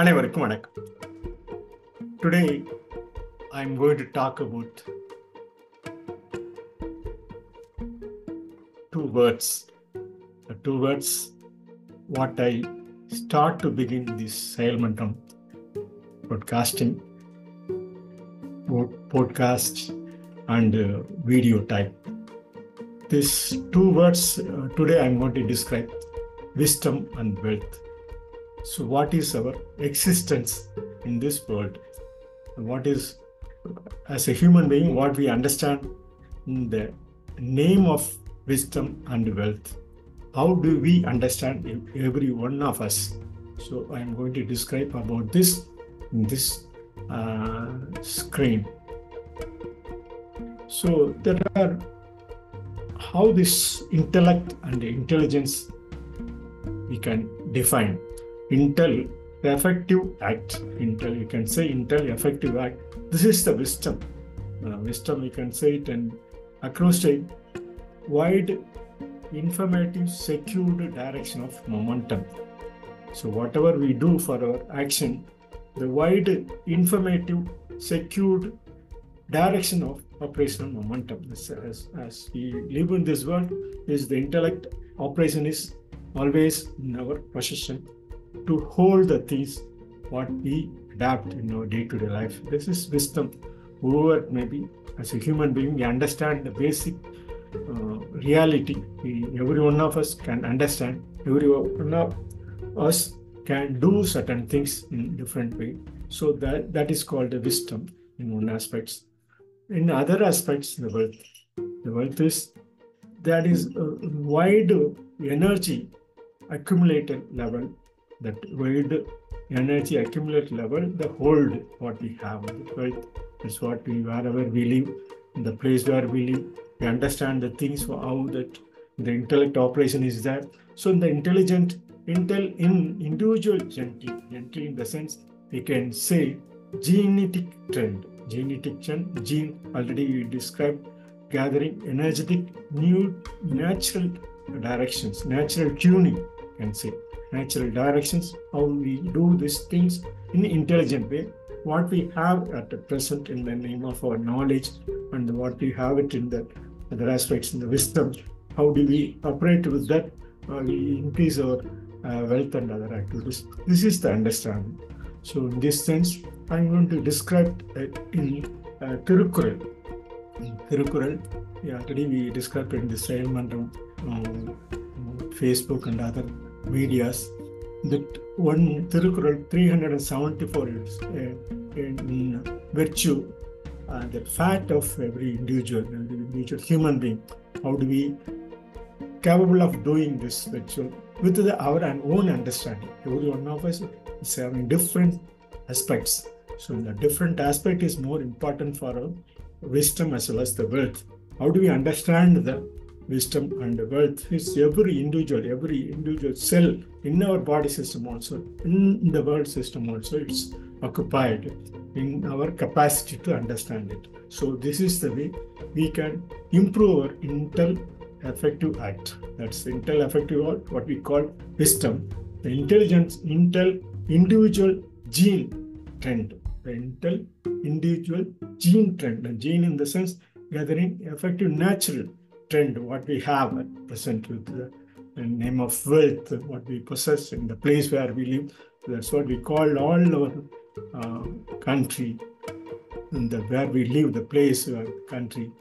அனைவருக்கும் வணக்கம் today I am going to talk about two words the two words what i start to begin this sailmantam broadcasting pod- podcast and uh, video type these two words uh, today i'm going to describe wisdom and wealth so what is our existence in this world? What is as a human being what we understand in the name of wisdom and wealth? How do we understand every one of us? So i am going to describe about this in this uh, screen. So there are how this intellect and intelligence we can define intel effective act. Intel you can say intel effective act. This is the wisdom. Uh, wisdom you can say it and across acrostic wide informative secured direction of momentum. So whatever we do for our action the wide informative secured direction of operational momentum. As, as, as we live in this world is the intellect. Operation is always in our possession to hold the things what we adapt in our day-to-day life. This is wisdom whoever it may be as a human being we understand the basic uh, reality. We, every one of us can understand every one of us can do certain things in different way. So that that is called the wisdom in one aspects. In other aspects the wealth. The wealth is that is a wide energy accumulated level that wide energy accumulated level the hold what we have wealth is what we wherever we live in the place where we live we understand the things how that the intellect operation is there. So in the intelligent intel in individual gently gently in the sense we can say genetic trend genetic trend gene already we described gathering energetic new natural directions natural tuning can say natural directions how we do these things in intelligent way. What we have at the present in the name of our knowledge and what we have it in the other aspects in the wisdom how do we operate with that? Uh, we increase our uh, wealth and other activities. This is the understanding. So in this sense i'm going to describe it in uh, tirukural in tirukural yeah, today we described in the Sailmantam um, facebook and other medias that one tirukural 374 years uh, in virtue uh, the fact of every individual, every individual human being. How do we capable of doing this ritual with the, our own understanding? Every one of us is having different aspects. So the different aspect is more important for our wisdom as well as the wealth. How do we understand the wisdom and wealth? Is every individual, every individual cell in our body system also, in the world system also, it's occupied in our capacity to understand it. So this is the way we can improve our intel effective act. That's intel effective act, what we call wisdom. The intelligence, intel individual gene trend. The intel individual gene trend. The gene in the sense gathering effective natural trend, what we have at present with the, name of wealth, what we possess in the place where we live. That's what we call all our uh, country, and the where we live, the place, uh, country,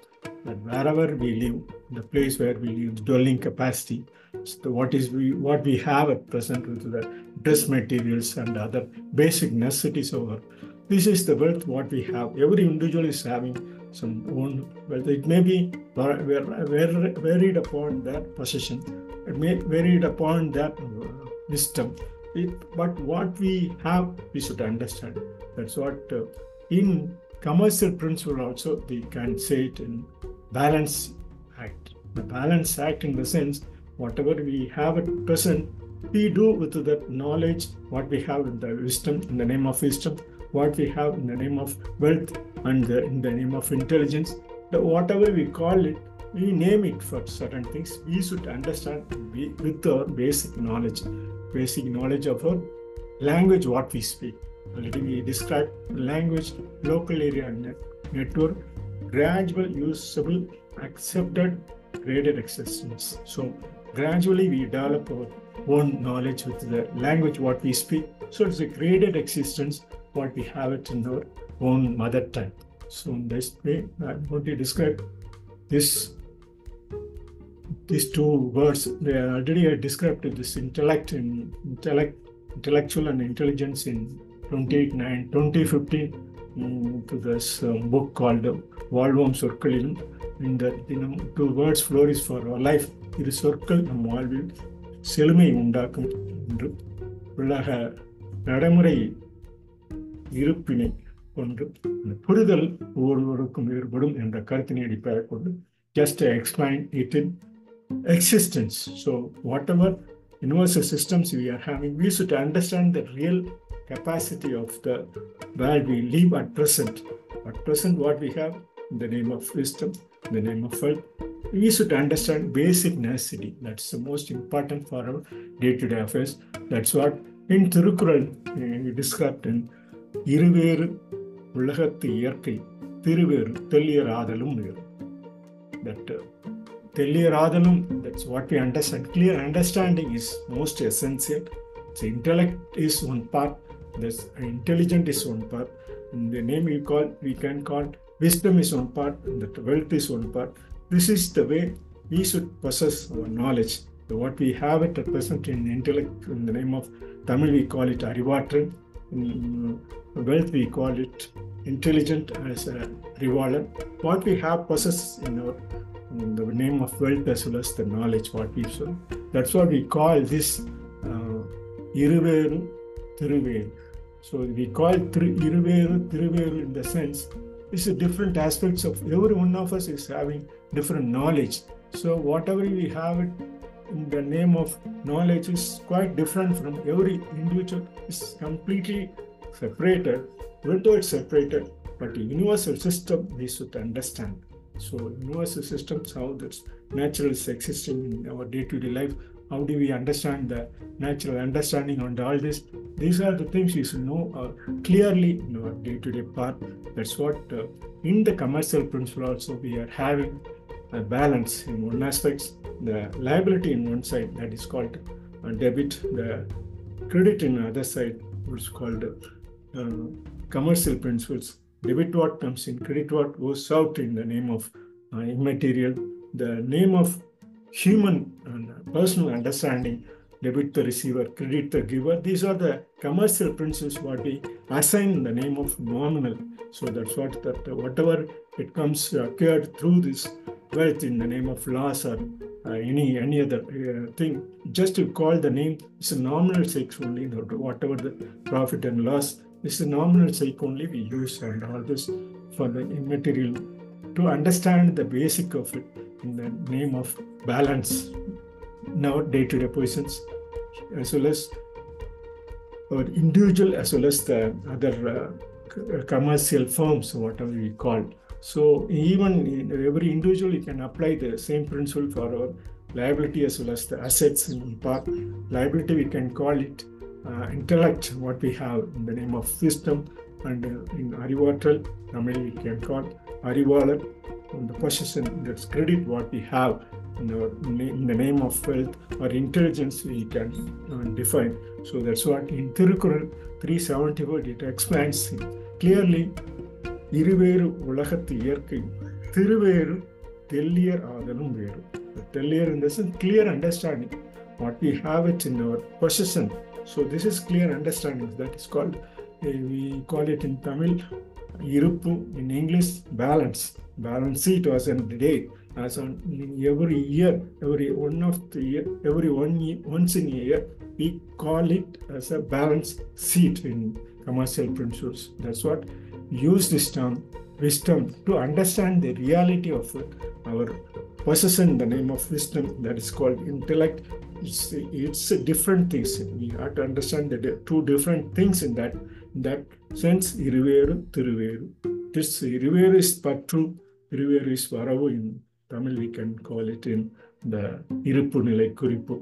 that wherever we live, the place where we live, dwelling capacity, so what is we what we have at present with the dress materials and other basic necessities over. This is the wealth what we have. Every individual is having some own wealth. It may be varied upon that possession. It may varied upon their uh, wisdom it, but what we have we should understand that's what uh, in commercial principle also we can say it in balance act the balance act in the sense whatever we have at present we do with that knowledge what we have in the wisdom in the name of wisdom what we have in the name of wealth and the, in the name of intelligence the whatever we call it we name it for certain things we should understand with our basic knowledge basic knowledge of our language what we speak. Already we describe language, local area net, network, gradual, usable, accepted, graded existence. So gradually we develop our own knowledge with the language what we speak. So it's a graded existence what we have it in our own mother tongue. So in this way, I'm going to describe this these two words. They are already I described this intellect in intellect, intellectual and intelligence in 2009, 2015 mm, to this um, book called வாழ்வோம் சொற்களிலும் இந்த தினம் two words flourish for our life இரு சொற்கள் நம் வாழ்வில் செழுமை உண்டாக்கும் என்று உலக நடைமுறை இருப்பினை கொண்டு அந்த புரிதல் ஒவ்வொருவருக்கும் வேறுபடும் என்ற கருத்தினை அடிப்படையாக கொண்டு just to explain it in existence. So, whatever universal systems we are having, we should understand the real capacity of the world we live at present. At present, what we have in the name of wisdom, in the name of wealth, we should understand basic necessity. That's the most important for our day-to-day affairs. That's what in Tirukural we described in இருவேறு உலகத்து இயற்கை திருவேறு தெல்லியர் ஆதலும் வேறு that uh, தெல்லியராதலும் that's what we understand clear understanding is most essential so intellect is one part this intelligent is one part in the name we call we can call wisdom is one part and that wealth is one part this is the way we should possess our knowledge so what we have at present in intellect in the name of tamil we call it arivatran in wealth we call it intelligent as a rivaler what we have possess in our in the name of wealth as well as the knowledge what we should that's what we call this uh, so we call thiruveru in the sense it's a different aspects of every one of us is having different knowledge. So whatever we have it the name of knowledge is quite different from every individual. Is completely separated. Although it's separated but the universal system we should understand. So universal systems how this natural is existing in our day-to-day life how do we understand the natural understanding on all this? These are the things we should know uh, clearly in our day-to-day part. That's what uh, in the commercial principle also we are having a balance in one aspect the liability in one side that is called uh, debit the credit in the other side is called uh, commercial principles. Debit what comes in credit what goes out in the name of uh, immaterial. The name of human and personal understanding debit the receiver credit the giver. These are the commercial principles what we assign in the name of nominal. So that's what that uh, whatever it comes occurred through this wealth in the name of loss or uh, any any other uh, thing just to call the name it's a nominal sake only whatever the profit and loss it's a nominal sake only we use and all this for the immaterial to understand the basic of it in the name of balance now day-to-day positions as well as our individual as well as the other uh, commercial firms whatever we call so even in every individual you can apply the same principle for our liability as well as the assets in part. Liability we can call it uh, intellect what we have in the name of system and uh, in arivatal tamil we can call arivalar the possession that's credit what we have in, our, in the name of wealth or intelligence we can uh, define. So that's what in Tirukural 374 it explains clearly இருவேறு உலகத்து இயற்கை திருவேறு தெல்லியர் ஆதலும் வேறு தெல்லியர் in the sense clear understanding what we have it in our possession so this is clear understanding that is called uh, we call it in Tamil இருப்பு in English balance balance sheet was in the day as on every year every one of the year every one year, once in a year we call it as a balance sheet in commercial principles that's what use this term wisdom to understand the reality of it, our possession the name of wisdom that is called intellect. It's it's different things. We have to understand the two different things in that in that sense iriveru thiruveru. This iriveru is patru iriveru is varavu in tamil we can call it in the iruppu nilai kurippu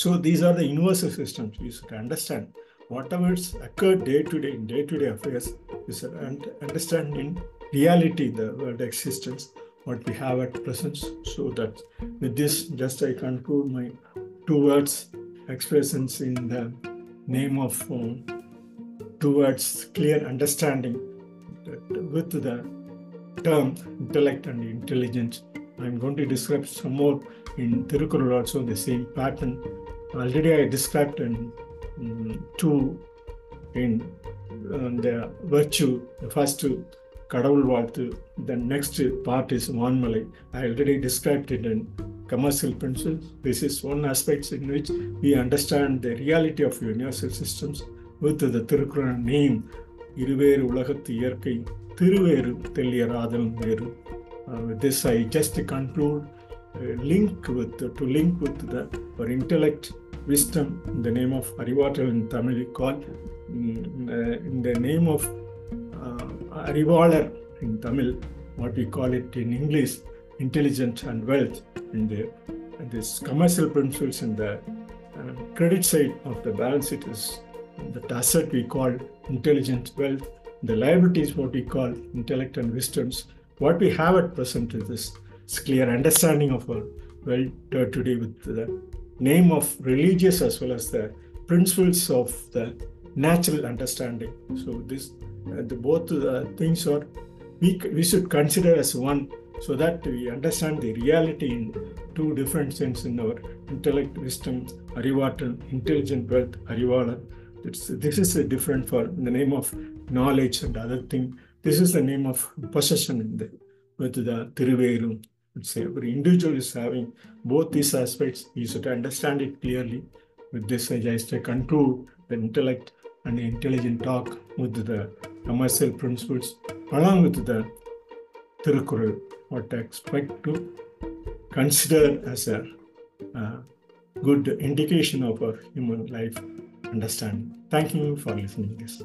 so these are the universal systems we should understand whatever occurred day to day in day to day affairs is an understanding reality, the world existence, what we have at present. So that with this, just I conclude my two words expressions in the name of um, towards clear understanding with the term intellect and intelligence. I'm going to describe some more in Tirukural also the same pattern. Already I described in two in uh, the virtue, the first கடவுள் வாழ்த்து the next part is வான்மலை I already described it in commercial principles this is one aspect in which we understand the reality of universal systems with the Thirukkural name இருவேறு உலகத்து இயற்கை திருவேறு தெல்லியராதலும் வேறு uh, with this I just conclude uh, link with to link with the our intellect wisdom in the name of Arivatal in Tamil called call in the name of uh, Arivalar in Tamil, what we call it in English, intelligence and wealth in the in this commercial principles in the uh, credit side of the balance sheet is the asset we call intelligence, wealth, the liability is what we call intellect and wisdoms. What we have at present is this clear understanding of our well uh, today with the name of religious as well as the principles of the natural understanding. So this uh, the both uh, things are we, we should consider as one so that we understand the reality in two different sense in our intellect, wisdom, arivatal, intelligent wealth, arivala. It's, this is a different for the name of knowledge and other thing. This is the name of possession in the with the Tiruverum. It's every individual is having both these aspects. You should understand it clearly. With this, I just conclude the intellect and the intelligent talk with the commercial principles along with the Tirukural, what I expect to consider as a uh, good indication of our human life understanding. Thank you for listening to this.